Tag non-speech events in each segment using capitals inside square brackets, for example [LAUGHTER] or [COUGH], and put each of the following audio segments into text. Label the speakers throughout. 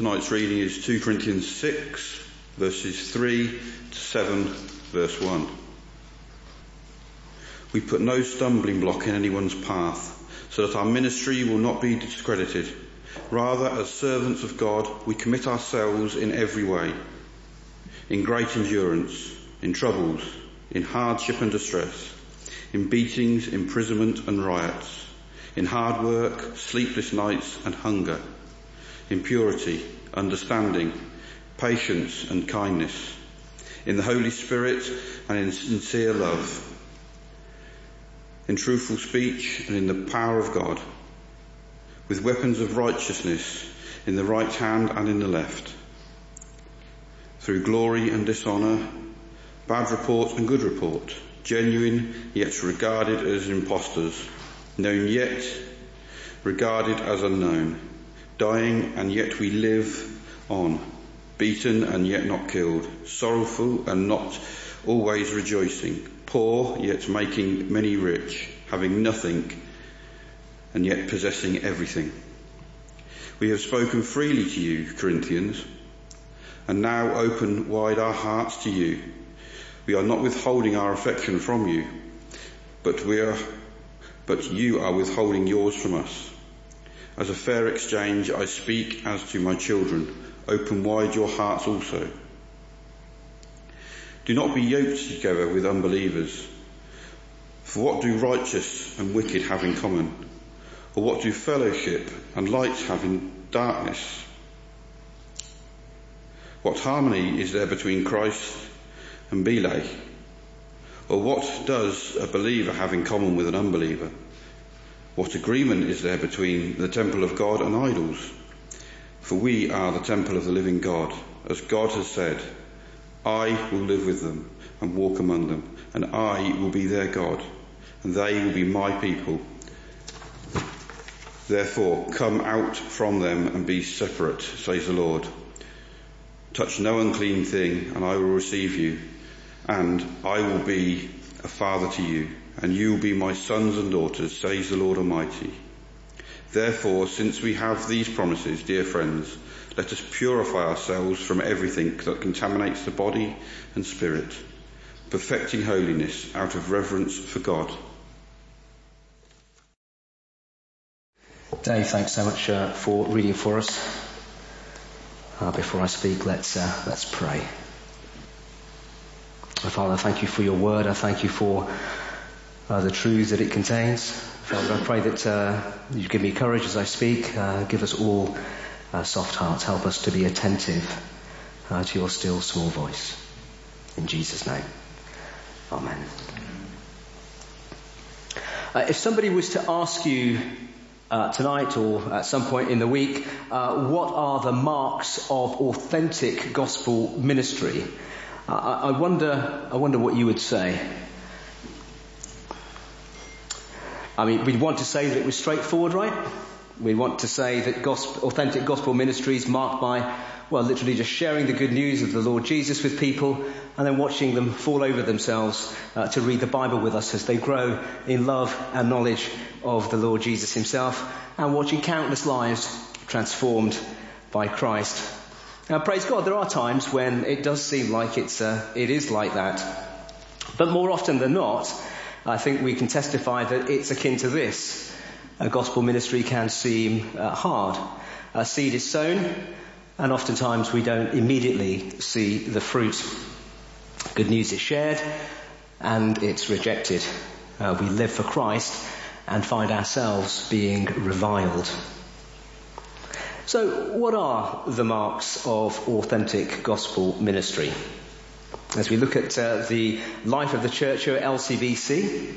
Speaker 1: Tonight's reading is 2 Corinthians 6, verses 3 to 7, verse 1. We put no stumbling block in anyone's path, so that our ministry will not be discredited. Rather, as servants of God, we commit ourselves in every way, in great endurance, in troubles, in hardship and distress, in beatings, imprisonment and riots, in hard work, sleepless nights and hunger, in purity, understanding, patience and kindness, in the Holy Spirit and in sincere love, in truthful speech and in the power of God, with weapons of righteousness in the right hand and in the left, through glory and dishonour, bad report and good report, genuine yet regarded as impostors, known yet regarded as unknown, dying and yet we live on, beaten and yet not killed, sorrowful and not always rejoicing, poor yet making many rich, having nothing and yet possessing everything. We have spoken freely to you, Corinthians, and now open wide our hearts to you. We are not withholding our affection from you, but we are, but you are withholding yours from us. As a fair exchange, I speak as to my children. Open wide your hearts also. Do not be yoked together with unbelievers. For what do righteous and wicked have in common? Or what do fellowship and light have in darkness? What harmony is there between Christ and Belial? Or what does a believer have in common with an unbeliever? What agreement is there between the temple of God and idols? For we are the temple of the living God, as God has said, I will live with them and walk among them, and I will be their God, and they will be my people. Therefore, come out from them and be separate, says the Lord. Touch no unclean thing, and I will receive you, and I will be a father to you, and you will be my sons and daughters, says the Lord Almighty. Therefore, since we have these promises, dear friends, let us purify ourselves from everything that contaminates the body and spirit, perfecting holiness out of reverence for God.
Speaker 2: Dave, thanks so much uh, for reading for us. Uh, before I speak, let's uh, let's pray. Father, I thank you for your word. I thank you for uh, the truths that it contains. Father, I pray that uh, you give me courage as I speak. Uh, give us all soft hearts. Help us to be attentive to your still small voice. In Jesus' name, Amen. if somebody was to ask you uh, tonight or at some point in the week, uh, what are the marks of authentic gospel ministry? Uh, I wonder, I wonder what you would say. I mean, we'd want to say that it was straightforward, right? We want to say that gospel, authentic gospel ministry is marked by, well, literally just sharing the good news of the Lord Jesus with people and then watching them fall over themselves uh, to read the Bible with us as they grow in love and knowledge of the Lord Jesus himself and watching countless lives transformed by Christ. Now praise God, there are times when it does seem like it's, uh, it is like that. But more often than not, I think we can testify that it's akin to this. A gospel ministry can seem uh, hard. A seed is sown, and oftentimes we don't immediately see the fruit. Good news is shared, and it's rejected. Uh, we live for Christ and find ourselves being reviled. So, what are the marks of authentic gospel ministry? as we look at uh, the life of the church here at LCBC,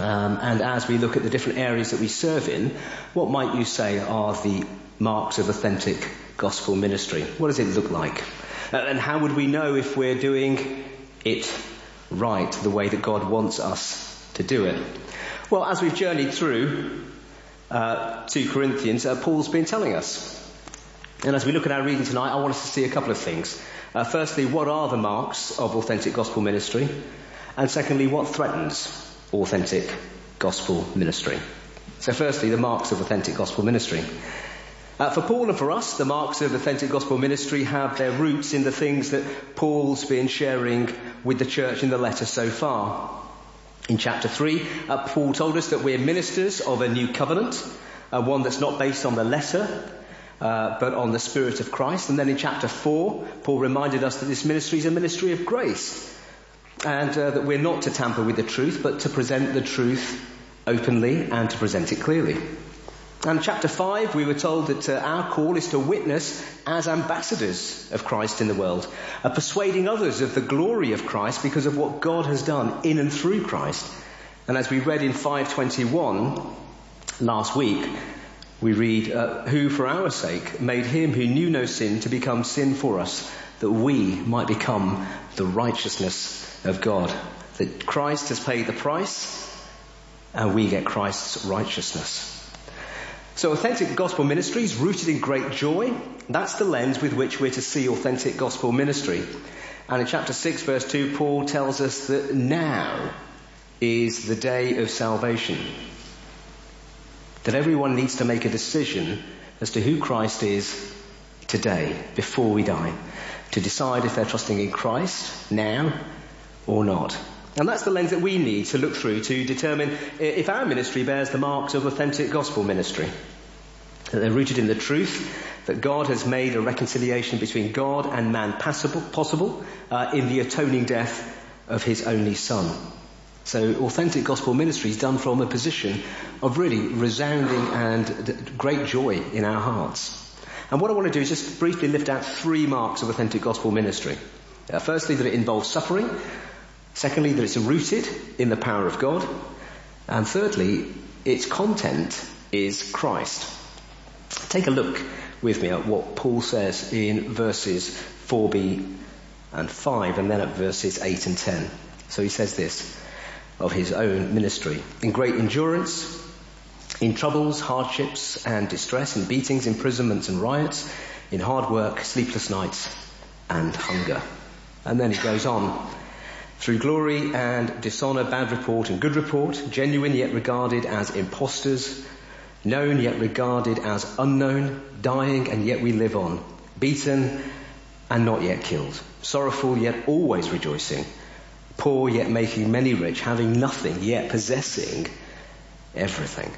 Speaker 2: um, and as we look at the different areas that we serve in, what might you say are the marks of authentic gospel ministry? What does it look like? Uh, and how would we know if we're doing it right, the way that God wants us to do it? Well, as we've journeyed through uh, 2 Corinthians, uh, Paul's been telling us. And as we look at our reading tonight, I want us to see a couple of things. Uh, firstly, what are the marks of authentic gospel ministry? And secondly, what threatens authentic gospel ministry? So firstly, the marks of authentic gospel ministry. Uh, for Paul and for us, the marks of authentic gospel ministry have their roots in the things that Paul's been sharing with the church in the letter so far. In chapter 3, uh, Paul told us that we're ministers of a new covenant, uh, one that's not based on the letter, uh, but on the Spirit of Christ. And then in chapter 4, Paul reminded us that this ministry is a ministry of grace, and uh, that we're not to tamper with the truth, but to present the truth openly and to present it clearly. And chapter 5, we were told that uh, our call is to witness as ambassadors of Christ in the world, uh, persuading others of the glory of Christ because of what God has done in and through Christ. And as we read in 521 last week, we read, uh, Who for our sake made him who knew no sin to become sin for us, that we might become the righteousness of God. That Christ has paid the price, and we get Christ's righteousness. So authentic gospel ministry is rooted in great joy. That's the lens with which we're to see authentic gospel ministry. And in chapter 6 verse 2, Paul tells us that now is the day of salvation. That everyone needs to make a decision as to who Christ is today, before we die. To decide if they're trusting in Christ now or not. And that's the lens that we need to look through to determine if our ministry bears the marks of authentic gospel ministry. That they're rooted in the truth that God has made a reconciliation between God and man possible, possible uh, in the atoning death of his only son. So authentic gospel ministry is done from a position of really resounding and great joy in our hearts. And what I want to do is just briefly lift out three marks of authentic gospel ministry. Uh, firstly, that it involves suffering. Secondly, that it's rooted in the power of God. And thirdly, its content is Christ. Take a look with me at what Paul says in verses 4b and 5 and then at verses 8 and 10. So he says this of his own ministry. In great endurance, in troubles, hardships and distress, in beatings, imprisonments and riots, in hard work, sleepless nights and hunger. And then he goes on through glory and dishonor, bad report and good report, genuine yet regarded as impostors, known yet regarded as unknown, dying and yet we live on, beaten and not yet killed, sorrowful yet always rejoicing, poor yet making many rich, having nothing yet possessing everything.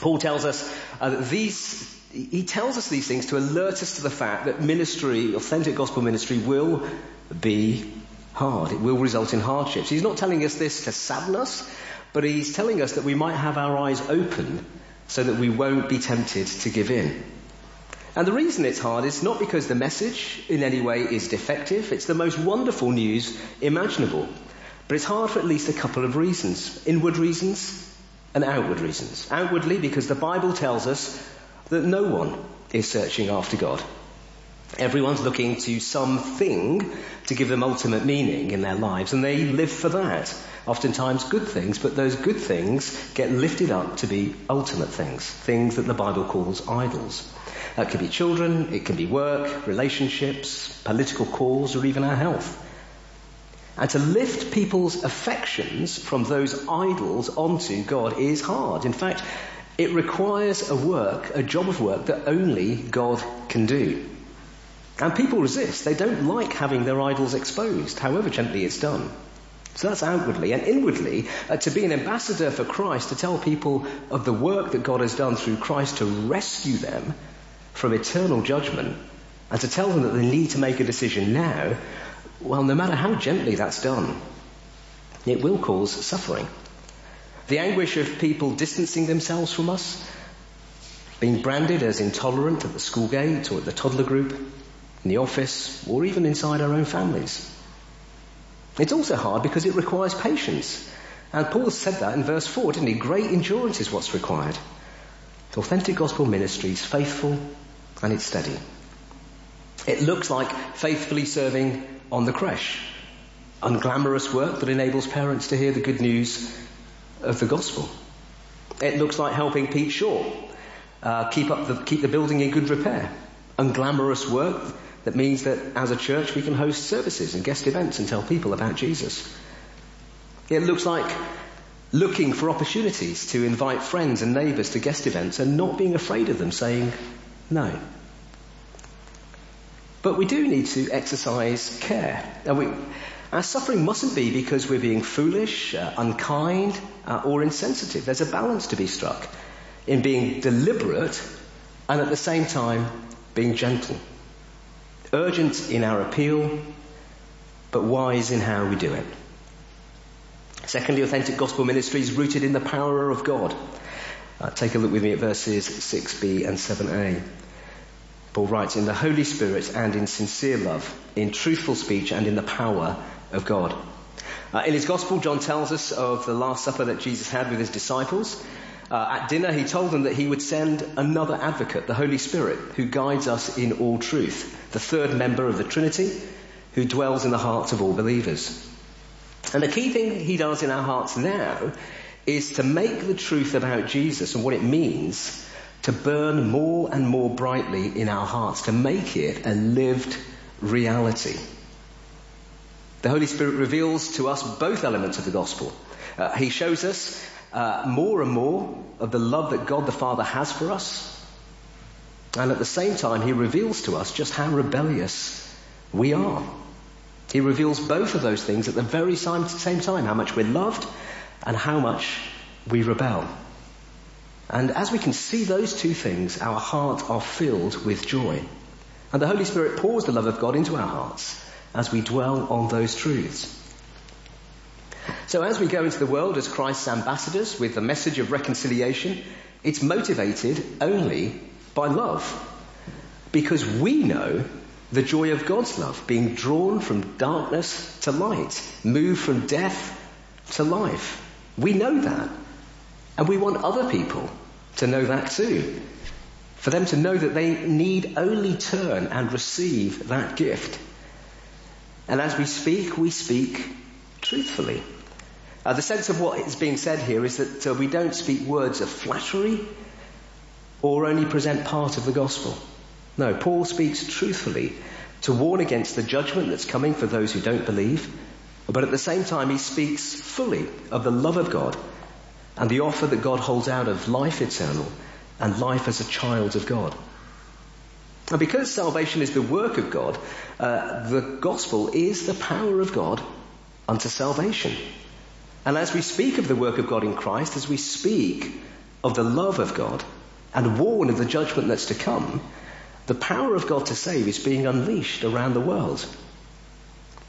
Speaker 2: Paul tells us uh, that these he tells us these things to alert us to the fact that ministry, authentic gospel ministry, will be hard. It will result in hardships. He's not telling us this to sadden us, but he's telling us that we might have our eyes open so that we won't be tempted to give in. And the reason it's hard is not because the message in any way is defective. It's the most wonderful news imaginable. But it's hard for at least a couple of reasons. Inward reasons and outward reasons. Outwardly because the Bible tells us that no one is searching after God. Everyone's looking to something to give them ultimate meaning in their lives, and they live for that. Oftentimes good things, but those good things get lifted up to be ultimate things, things that the Bible calls idols. That could be children, it can be work, relationships, political cause, or even our health. And to lift people's affections from those idols onto God is hard. In fact, it requires a work, a job of work that only God can do. And people resist. They don't like having their idols exposed, however gently it's done. So that's outwardly. And inwardly, uh, to be an ambassador for Christ, to tell people of the work that God has done through Christ to rescue them from eternal judgment, and to tell them that they need to make a decision now, well, no matter how gently that's done, it will cause suffering. The anguish of people distancing themselves from us, being branded as intolerant at the school gate or at the toddler group, in the office, or even inside our own families. It's also hard because it requires patience. And Paul said that in verse 4, didn't he? Great endurance is what's required. Authentic gospel ministry is faithful and it's steady. It looks like faithfully serving on the creche. Unglamorous work that enables parents to hear the good news of the gospel. It looks like helping Pete Shaw uh, keep up the, keep the building in good repair. Unglamorous work that means that as a church we can host services and guest events and tell people about Jesus. It looks like looking for opportunities to invite friends and neighbours to guest events and not being afraid of them saying no. But we do need to exercise care. We, our suffering mustn't be because we're being foolish, uh, unkind, uh, or insensitive. There's a balance to be struck in being deliberate and at the same time being gentle. Urgent in our appeal, but wise in how we do it. Secondly, authentic gospel ministry is rooted in the power of God. Uh, take a look with me at verses 6b and 7a. Paul writes, in the Holy Spirit and in sincere love, in truthful speech and in the power of God. Uh, in his gospel, John tells us of the Last Supper that Jesus had with his disciples. Uh, at dinner, he told them that he would send another advocate, the Holy Spirit, who guides us in all truth, the third member of the Trinity, who dwells in the hearts of all believers. And the key thing he does in our hearts now is to make the truth about Jesus and what it means to burn more and more brightly in our hearts, to make it a lived reality. The Holy Spirit reveals to us both elements of the gospel. Uh, he shows us uh, more and more of the love that God the Father has for us. And at the same time, He reveals to us just how rebellious we are. He reveals both of those things at the very same time, how much we're loved and how much we rebel. And as we can see those two things, our hearts are filled with joy. And the Holy Spirit pours the love of God into our hearts as we dwell on those truths. So as we go into the world as Christ's ambassadors with the message of reconciliation, it's motivated only by love. Because we know the joy of God's love, being drawn from darkness to light, moved from death to life. We know that. And we want other people to know that too. For them to know that they need only turn and receive that gift. And as we speak, we speak truthfully. Uh, the sense of what is being said here is that uh, we don't speak words of flattery or only present part of the gospel. No, Paul speaks truthfully to warn against the judgment that's coming for those who don't believe, but at the same time he speaks fully of the love of God and the offer that God holds out of life eternal and life as a child of God. And because salvation is the work of God, uh, the gospel is the power of God unto salvation. And as we speak of the work of God in Christ, as we speak of the love of God and warn of the judgment that's to come, the power of God to save is being unleashed around the world.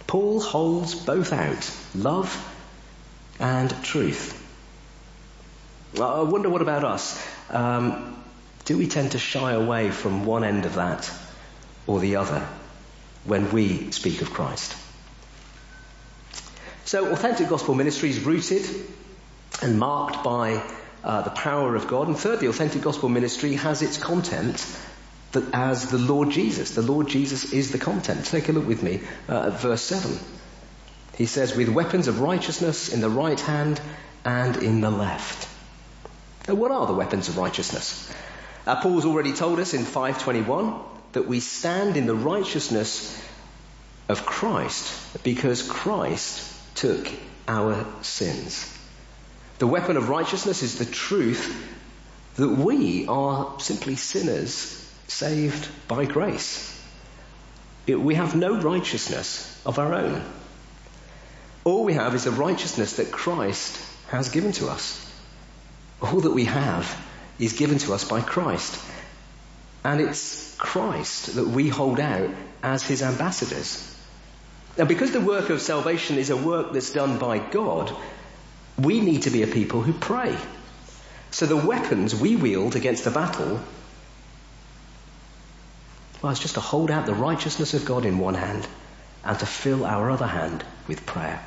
Speaker 2: Paul holds both out, love and truth. I wonder what about us? Um, do we tend to shy away from one end of that or the other when we speak of Christ? So authentic gospel ministry is rooted and marked by uh, the power of God. And thirdly, authentic gospel ministry has its content that as the Lord Jesus. The Lord Jesus is the content. Take a look with me uh, at verse 7. He says, with weapons of righteousness in the right hand and in the left. Now, what are the weapons of righteousness? Uh, Paul's already told us in 521 that we stand in the righteousness of Christ because Christ took our sins. The weapon of righteousness is the truth that we are simply sinners saved by grace. We have no righteousness of our own. All we have is a righteousness that Christ has given to us. All that we have is given to us by Christ. And it's Christ that we hold out as his ambassadors. Now, because the work of salvation is a work that's done by God, we need to be a people who pray. So the weapons we wield against the battle well, it's just to hold out the righteousness of God in one hand and to fill our other hand with prayer.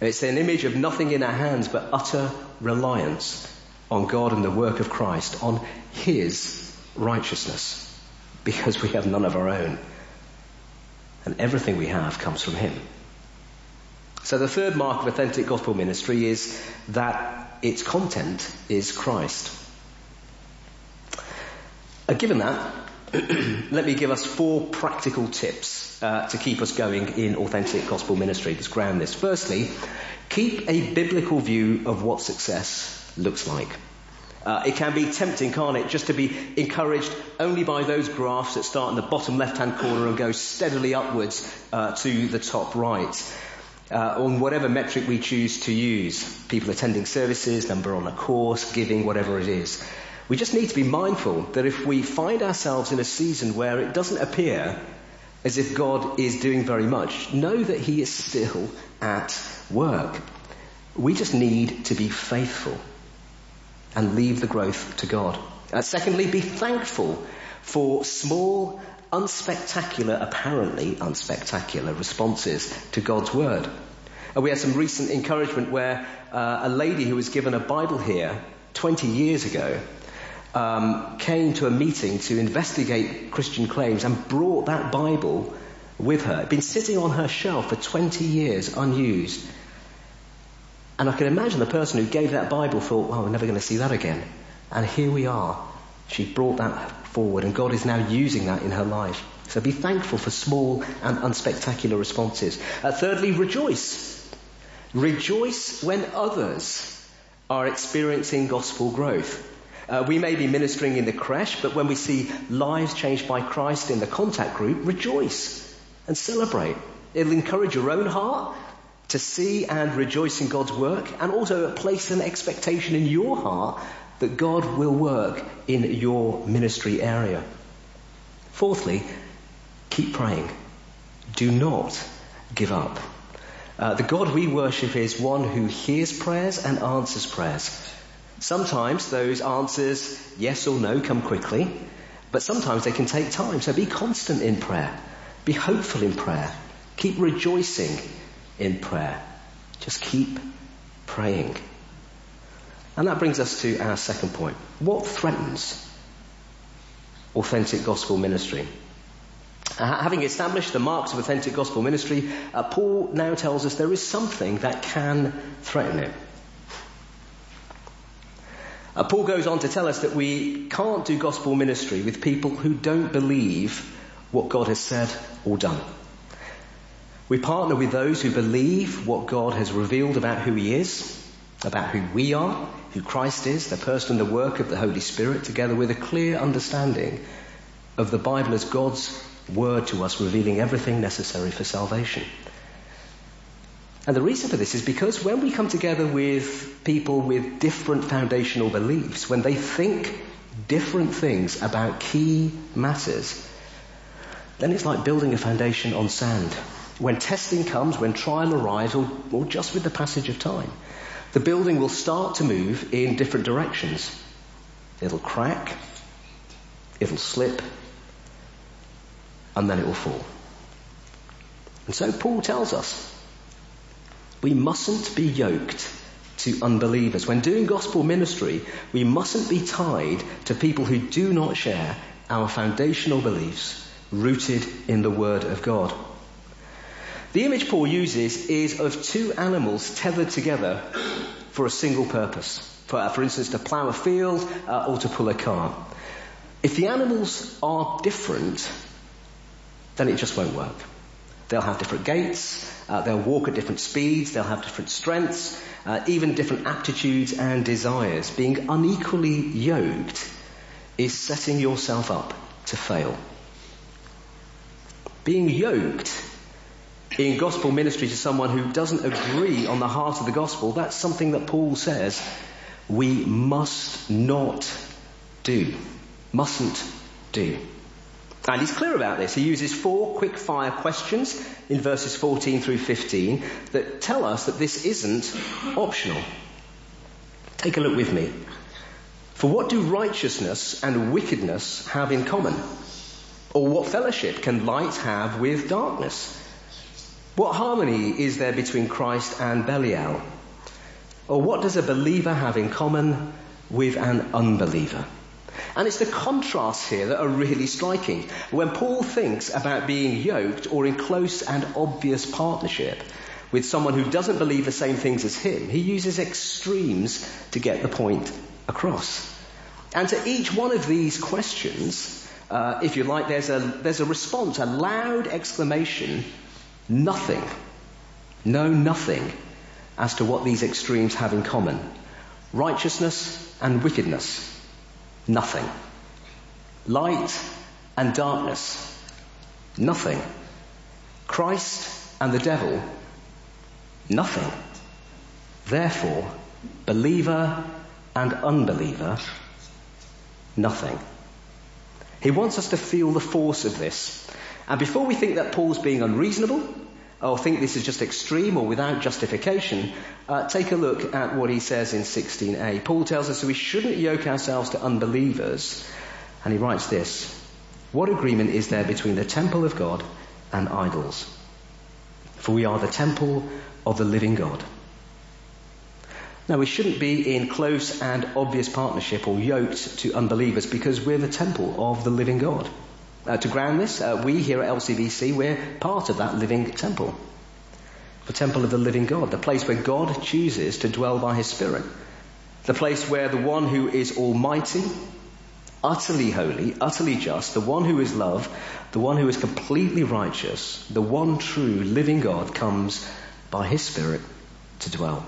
Speaker 2: It's an image of nothing in our hands but utter reliance on God and the work of Christ, on His righteousness, because we have none of our own. And everything we have comes from Him. So the third mark of authentic gospel ministry is that its content is Christ. Uh, given that, [CLEARS THROAT] let me give us four practical tips uh, to keep us going in authentic gospel ministry. Let's ground this. Firstly, Keep a biblical view of what success looks like. Uh, it can be tempting, can't it, just to be encouraged only by those graphs that start in the bottom left-hand corner and go steadily upwards uh, to the top right. Uh, on whatever metric we choose to use, people attending services, number on a course, giving, whatever it is. We just need to be mindful that if we find ourselves in a season where it doesn't appear as if God is doing very much, know that He is still at work. We just need to be faithful and leave the growth to God. Uh, secondly, be thankful for small, unspectacular, apparently unspectacular responses to God's word. Uh, we had some recent encouragement where uh, a lady who was given a Bible here 20 years ago um, came to a meeting to investigate Christian claims and brought that Bible with her. It'd been sitting on her shelf for 20 years unused. And I can imagine the person who gave that Bible thought, well, we're never going to see that again. And here we are. She brought that forward and God is now using that in her life. So be thankful for small and unspectacular responses. Uh, thirdly, rejoice. Rejoice when others are experiencing gospel growth. Uh, we may be ministering in the creche, but when we see lives changed by Christ in the contact group, rejoice and celebrate. It'll encourage your own heart to see and rejoice in God's work and also place an expectation in your heart that God will work in your ministry area. Fourthly, keep praying. Do not give up. Uh, the God we worship is one who hears prayers and answers prayers. Sometimes those answers, yes or no, come quickly, but sometimes they can take time. So be constant in prayer. Be hopeful in prayer. Keep rejoicing in prayer. Just keep praying. And that brings us to our second point. What threatens authentic gospel ministry? Uh, having established the marks of authentic gospel ministry, uh, Paul now tells us there is something that can threaten it. Uh, Paul goes on to tell us that we can't do gospel ministry with people who don't believe what God has said or done. We partner with those who believe what God has revealed about who He is, about who we are, who Christ is, the person and the work of the Holy Spirit, together with a clear understanding of the Bible as God's word to us, revealing everything necessary for salvation. And the reason for this is because when we come together with people with different foundational beliefs, when they think different things about key matters, then it's like building a foundation on sand. When testing comes, when trial arrives, or, or just with the passage of time, the building will start to move in different directions. It'll crack, it'll slip, and then it will fall. And so Paul tells us we mustn't be yoked to unbelievers. When doing gospel ministry, we mustn't be tied to people who do not share our foundational beliefs rooted in the Word of God. The image Paul uses is of two animals tethered together for a single purpose. For, for instance, to plough a field uh, or to pull a car. If the animals are different, then it just won't work. They'll have different gaits, uh, they'll walk at different speeds, they'll have different strengths, uh, even different aptitudes and desires. Being unequally yoked is setting yourself up to fail. Being yoked in gospel ministry to someone who doesn't agree on the heart of the gospel, that's something that Paul says we must not do. Mustn't do. And he's clear about this. He uses four quick fire questions in verses 14 through 15 that tell us that this isn't optional. Take a look with me. For what do righteousness and wickedness have in common? Or what fellowship can light have with darkness? What harmony is there between Christ and Belial? Or what does a believer have in common with an unbeliever? And it's the contrasts here that are really striking. When Paul thinks about being yoked or in close and obvious partnership with someone who doesn't believe the same things as him, he uses extremes to get the point across. And to each one of these questions, uh, if you like, there's a, there's a response, a loud exclamation, nothing. No, nothing as to what these extremes have in common. Righteousness and wickedness. Nothing. Light and darkness. Nothing. Christ and the devil. Nothing. Therefore, believer and unbeliever. Nothing. He wants us to feel the force of this. And before we think that Paul's being unreasonable, or think this is just extreme or without justification, uh, take a look at what he says in 16a. Paul tells us that we shouldn't yoke ourselves to unbelievers. And he writes this What agreement is there between the temple of God and idols? For we are the temple of the living God. Now, we shouldn't be in close and obvious partnership or yoked to unbelievers because we're the temple of the living God. Uh, to ground this, uh, we here at LCBC, we're part of that living temple. The temple of the living God, the place where God chooses to dwell by His Spirit. The place where the one who is almighty, utterly holy, utterly just, the one who is love, the one who is completely righteous, the one true living God comes by His Spirit to dwell.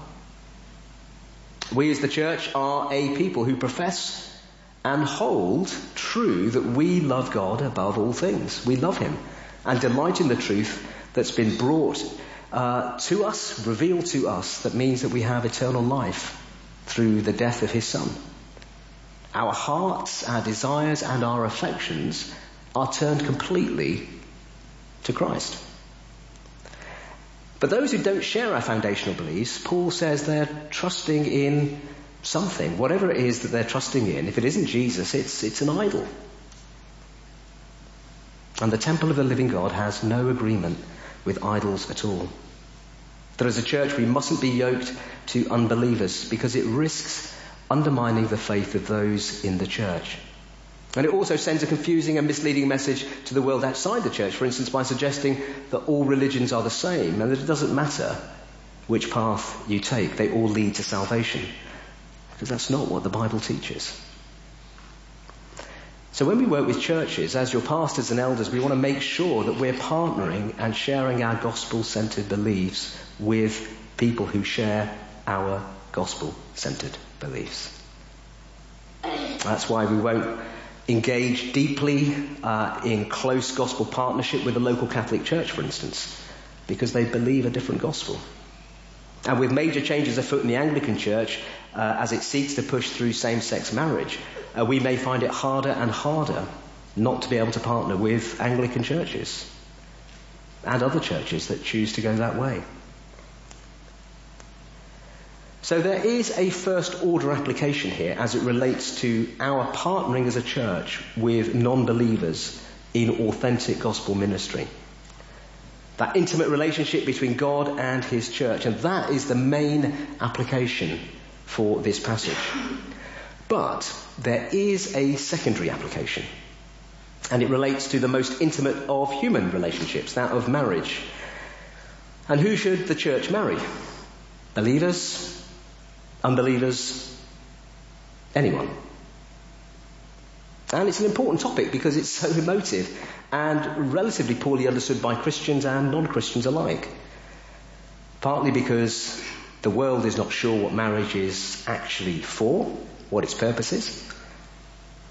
Speaker 2: We as the church are a people who profess and hold true that we love God above all things. We love Him and delight in the truth that's been brought uh, to us, revealed to us, that means that we have eternal life through the death of His Son. Our hearts, our desires, and our affections are turned completely to Christ. But those who don't share our foundational beliefs, Paul says they're trusting in something, whatever it is that they're trusting in. If it isn't Jesus, it's, it's an idol. And the temple of the living God has no agreement with idols at all. That as a church we mustn't be yoked to unbelievers because it risks undermining the faith of those in the church. And it also sends a confusing and misleading message to the world outside the church, for instance, by suggesting that all religions are the same and that it doesn't matter which path you take, they all lead to salvation. Because that's not what the Bible teaches. So when we work with churches, as your pastors and elders, we want to make sure that we're partnering and sharing our gospel-centered beliefs with people who share our gospel-centered beliefs. That's why we won't engage deeply uh, in close gospel partnership with a local Catholic Church, for instance, because they believe a different gospel. And with major changes afoot in the Anglican Church, uh, as it seeks to push through same-sex marriage, uh, we may find it harder and harder not to be able to partner with Anglican churches and other churches that choose to go that way. So there is a first order application here as it relates to our partnering as a church with non-believers in authentic gospel ministry. That intimate relationship between God and His church. And that is the main application for this passage. But there is a secondary application. And it relates to the most intimate of human relationships, that of marriage. And who should the church marry? Believers, unbelievers, anyone. And it's an important topic because it's so [LAUGHS] emotive and relatively poorly understood by Christians and non-Christians alike. Partly because the world is not sure what marriage is actually for, what its purpose is.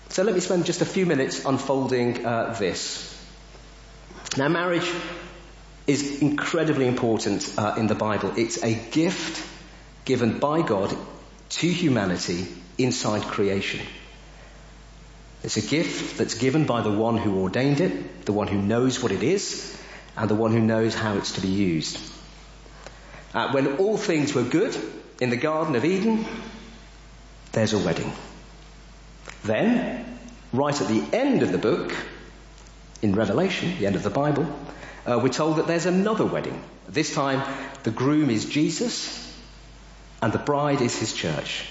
Speaker 2: So let me spend just a few minutes unfolding uh, this. Now marriage is incredibly important uh, in the Bible. It's a gift given by God to humanity inside creation. It's a gift that's given by the one who ordained it, the one who knows what it is, and the one who knows how it's to be used. Uh, when all things were good in the Garden of Eden, there's a wedding. Then, right at the end of the book, in Revelation, the end of the Bible, uh, we're told that there's another wedding. This time, the groom is Jesus, and the bride is his church.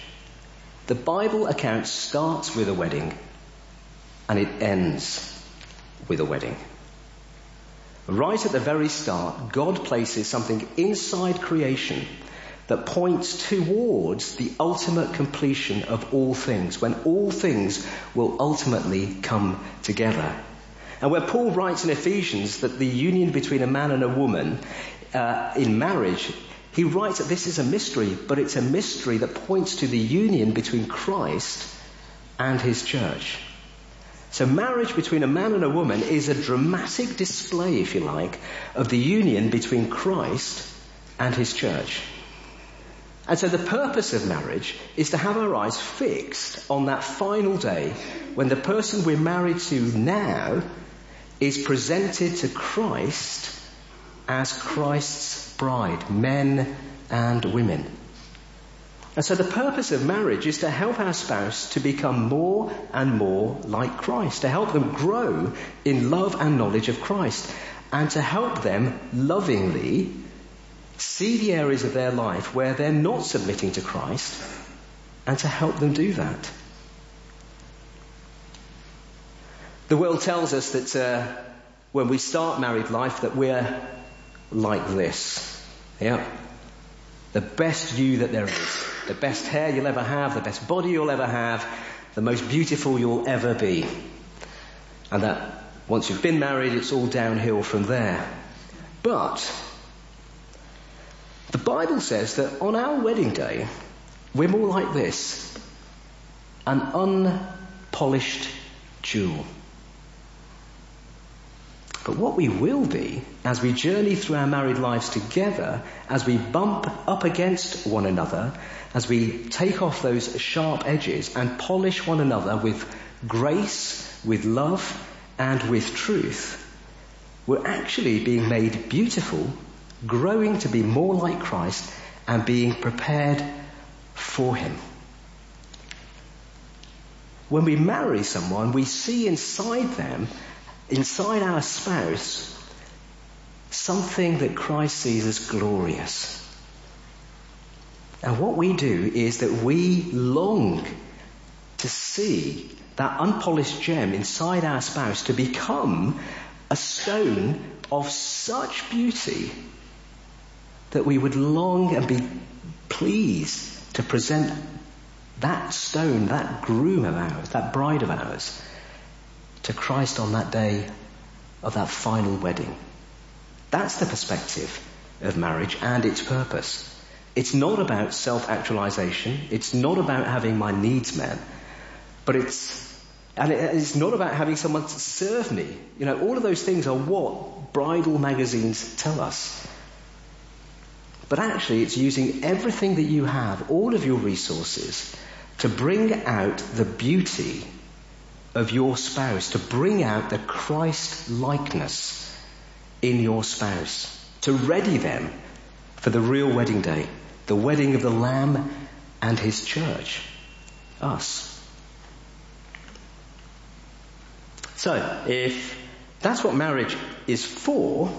Speaker 2: The Bible account starts with a wedding and it ends with a wedding. Right at the very start, God places something inside creation that points towards the ultimate completion of all things, when all things will ultimately come together. And where Paul writes in Ephesians that the union between a man and a woman uh, in marriage He writes that this is a mystery, but it's a mystery that points to the union between Christ and his church. So marriage between a man and a woman is a dramatic display, if you like, of the union between Christ and his church. And so the purpose of marriage is to have our eyes fixed on that final day when the person we're married to now is presented to Christ as Christ's bride, men and women. And so the purpose of marriage is to help our spouse to become more and more like Christ, to help them grow in love and knowledge of Christ, and to help them lovingly see the areas of their life where they're not submitting to Christ, and to help them do that. The world tells us that uh, when we start married life that we're like this. Yeah. The best you that there is the best hair you'll ever have, the best body you'll ever have, the most beautiful you'll ever be. And that once you've been married, it's all downhill from there. But the Bible says that on our wedding day, we're more like this an unpolished jewel. But what we will be as we journey through our married lives together, as we bump up against one another, as we take off those sharp edges and polish one another with grace, with love, and with truth, we're actually being made beautiful, growing to be more like Christ, and being prepared for Him. When we marry someone, we see inside them, inside our spouse, something that Christ sees as glorious. And what we do is that we long to see that unpolished gem inside our spouse to become a stone of such beauty that we would long and be pleased to present that stone, that groom of ours, that bride of ours, to Christ on that day of that final wedding. That's the perspective of marriage and its purpose. It's not about self-actualization. It's not about having my needs met. But it's, and it's not about having someone serve me. You know, all of those things are what bridal magazines tell us. But actually, it's using everything that you have, all of your resources, to bring out the beauty of your spouse, to bring out the Christ likeness in your spouse, to ready them for the real wedding day the wedding of the Lamb and his church, us. So, if that's what marriage is for,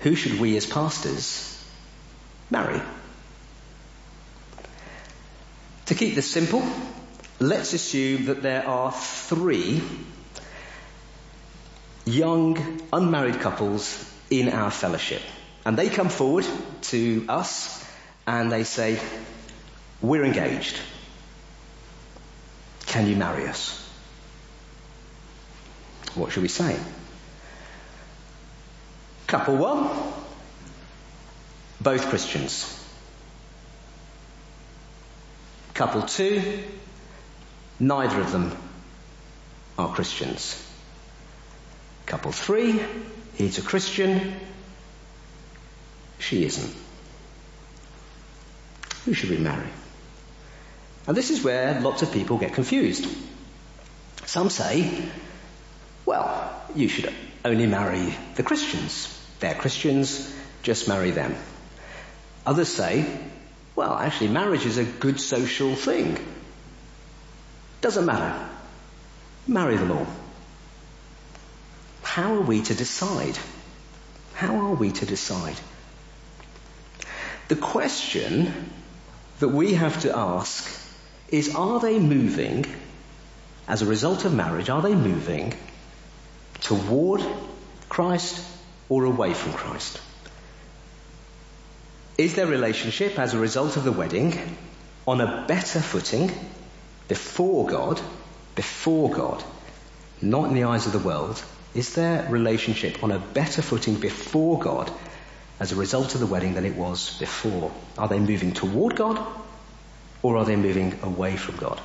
Speaker 2: who should we as pastors marry? To keep this simple, let's assume that there are three young, unmarried couples in our fellowship. And they come forward to us and they say, we're engaged. Can you marry us? What should we say? Couple one, both Christians. Couple two, neither of them are Christians. Couple three, he's a Christian, she isn't. Who should we marry? And this is where lots of people get confused. Some say, well, you should only marry the Christians. They're Christians, just marry them. Others say, well, actually marriage is a good social thing. Doesn't matter. Marry them all. How are we to decide? How are we to decide? The question that we have to ask is are they moving, as a result of marriage, are they moving toward Christ or away from Christ? Is their relationship as a result of the wedding on a better footing before God, before God, not in the eyes of the world? Is their relationship on a better footing before God as a result of the wedding than it was before? Are they moving toward God or are they moving away from God?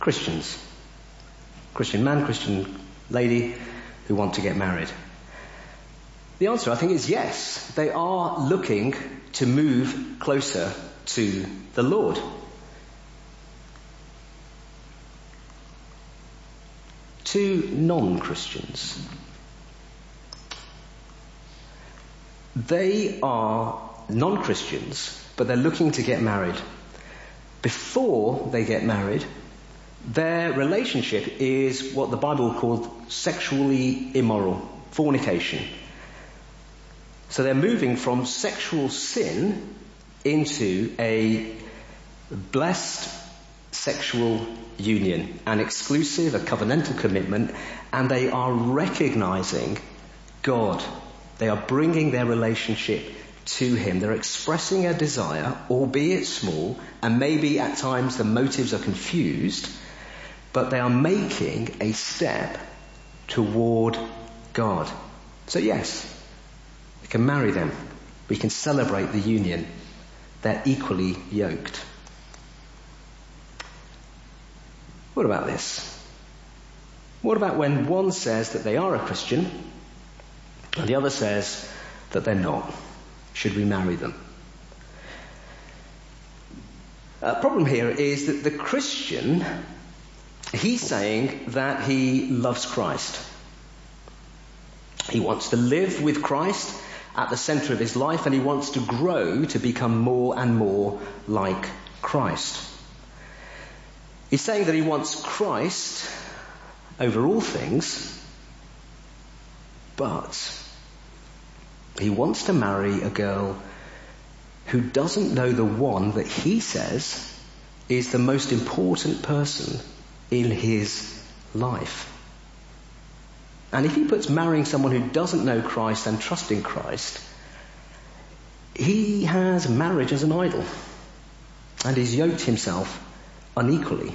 Speaker 2: Christians, Christian man, Christian lady who want to get married. The answer, I think, is yes. They are looking to move closer to the Lord. To non-Christians, they are non-Christians, but they're looking to get married. Before they get married, their relationship is what the Bible called sexually immoral, fornication. So they're moving from sexual sin into a blessed sexual union, an exclusive, a covenantal commitment, and they are recognizing God. They are bringing their relationship to Him. They're expressing a desire, albeit small, and maybe at times the motives are confused, but they are making a step toward God. So yes, we can marry them. We can celebrate the union. They're equally yoked. What about this? What about when one says that they are a Christian and the other says that they're not? Should we marry them? A problem here is that the Christian, he's saying that he loves Christ. He wants to live with Christ at the center of his life and he wants to grow to become more and more like Christ. He's saying that he wants Christ over all things, but he wants to marry a girl who doesn't know the one that he says is the most important person in his life. And if he puts marrying someone who doesn't know Christ and trusting Christ, he has marriage as an idol and he's yoked himself unequally.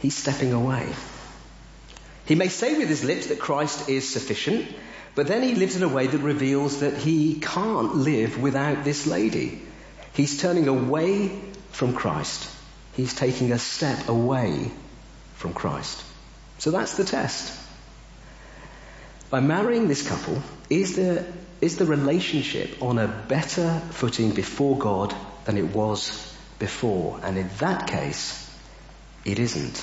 Speaker 2: He's stepping away. He may say with his lips that Christ is sufficient, but then he lives in a way that reveals that he can't live without this lady. He's turning away from Christ. He's taking a step away from Christ. So that's the test. By marrying this couple, is the, is the relationship on a better footing before God than it was before? And in that case, it isn't.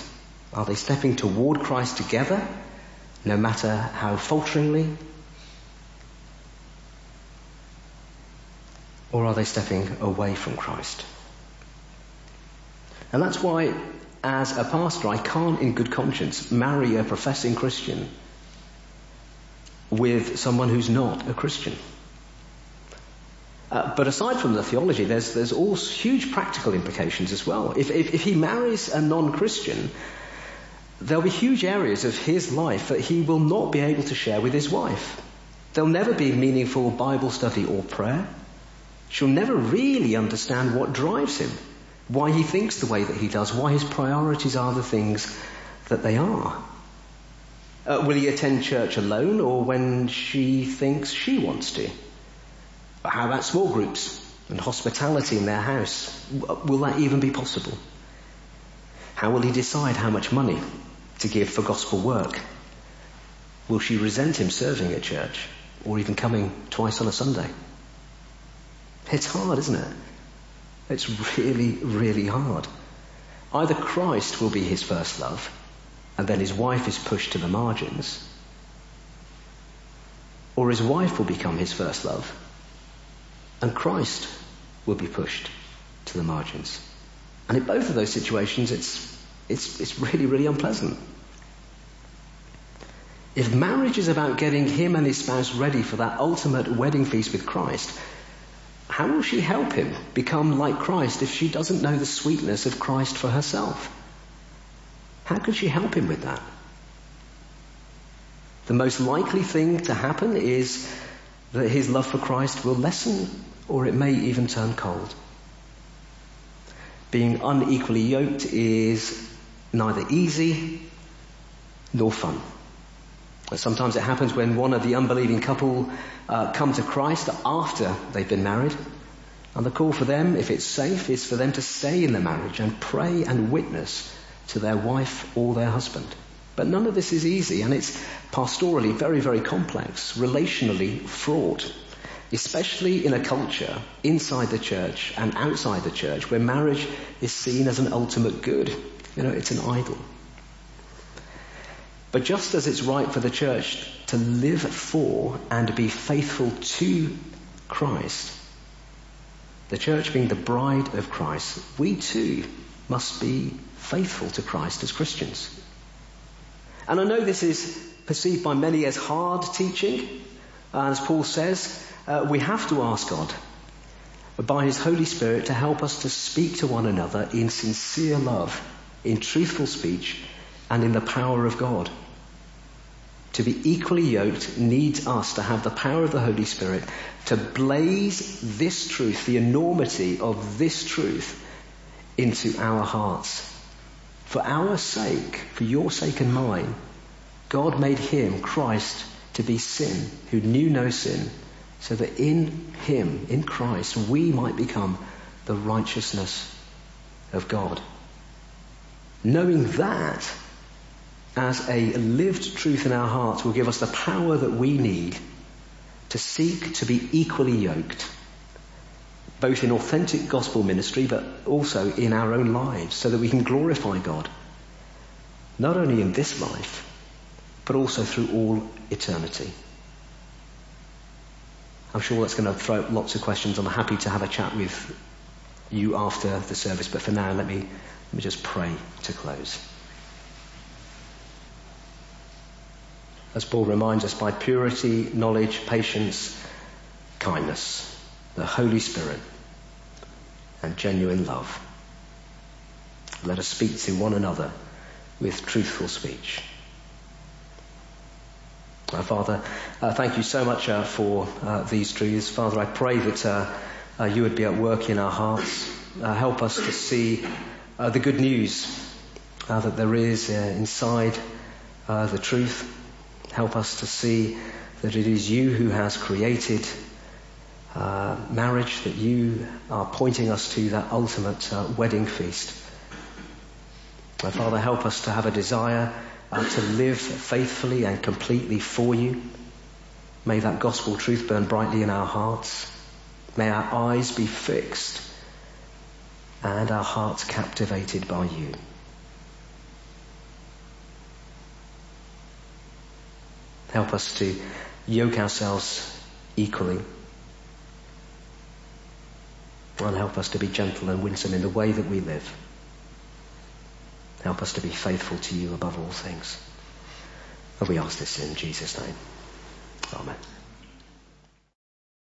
Speaker 2: Are they stepping toward Christ together, no matter how falteringly? Or are they stepping away from Christ? And that's why, as a pastor, I can't in good conscience marry a professing Christian with someone who's not a Christian. Uh, but aside from the theology, there's, there's all huge practical implications as well. If, if, if he marries a non-Christian, there'll be huge areas of his life that he will not be able to share with his wife. There'll never be meaningful Bible study or prayer. She'll never really understand what drives him, why he thinks the way that he does, why his priorities are the things that they are. Uh, will he attend church alone or when she thinks she wants to? But how about small groups and hospitality in their house? Will that even be possible? How will he decide how much money to give for gospel work? Will she resent him serving at church or even coming twice on a Sunday? It's hard, isn't it? It's really, really hard. Either Christ will be his first love and then his wife is pushed to the margins, or his wife will become his first love and Christ will be pushed to the margins. And in both of those situations, it's, it's, it's really, really unpleasant. If marriage is about getting him and his spouse ready for that ultimate wedding feast with Christ, how will she help him become like Christ if she doesn't know the sweetness of Christ for herself? How can she help him with that? The most likely thing to happen is that his love for Christ will lessen or it may even turn cold. Being unequally yoked is neither easy nor fun. Sometimes it happens when one of the unbelieving couple uh, come to Christ after they've been married. And the call for them, if it's safe, is for them to stay in the marriage and pray and witness to their wife or their husband. But none of this is easy and it's pastorally very, very complex, relationally fraught, especially in a culture inside the church and outside the church where marriage is seen as an ultimate good. You know, it's an idol. But just as it's right for the church to live for and be faithful to Christ, the church being the bride of Christ, we too must be faithful to Christ as Christians. And I know this is perceived by many as hard teaching. As Paul says, uh, we have to ask God by His Holy Spirit to help us to speak to one another in sincere love, in truthful speech, and in the power of God. To be equally yoked needs us to have the power of the Holy Spirit to blaze this truth, the enormity of this truth, into our hearts. For our sake, for your sake and mine, God made him, Christ, to be sin, who knew no sin, so that in him, in Christ, we might become the righteousness of God. Knowing that as a lived truth in our hearts will give us the power that we need to seek to be equally yoked both in authentic gospel ministry, but also in our own lives, so that we can glorify God, not only in this life, but also through all eternity. I'm sure that's going to throw up lots of questions. I'm happy to have a chat with you after the service, but for now, let me, let me just pray to close. As Paul reminds us, by purity, knowledge, patience, kindness, the Holy Spirit, and genuine love. Let us speak to one another with truthful speech. Uh, Father, uh, thank you so much uh, for uh, these truths. Father, I pray that uh, uh, you would be at work in our hearts. help us to see the good news that there is inside the truth. Help us to see that it is you who has created uh, marriage, that you are pointing us to that ultimate uh, wedding feast. My Father, help us to have a desire uh, to live faithfully and completely for you. May that gospel truth burn brightly in our hearts. May our eyes be fixed and our hearts captivated by you. Help us to yoke ourselves equally and help us to be gentle and winsome in the way that we live. Help us to be faithful to you above all things. And we ask this in Jesus' name. Amen.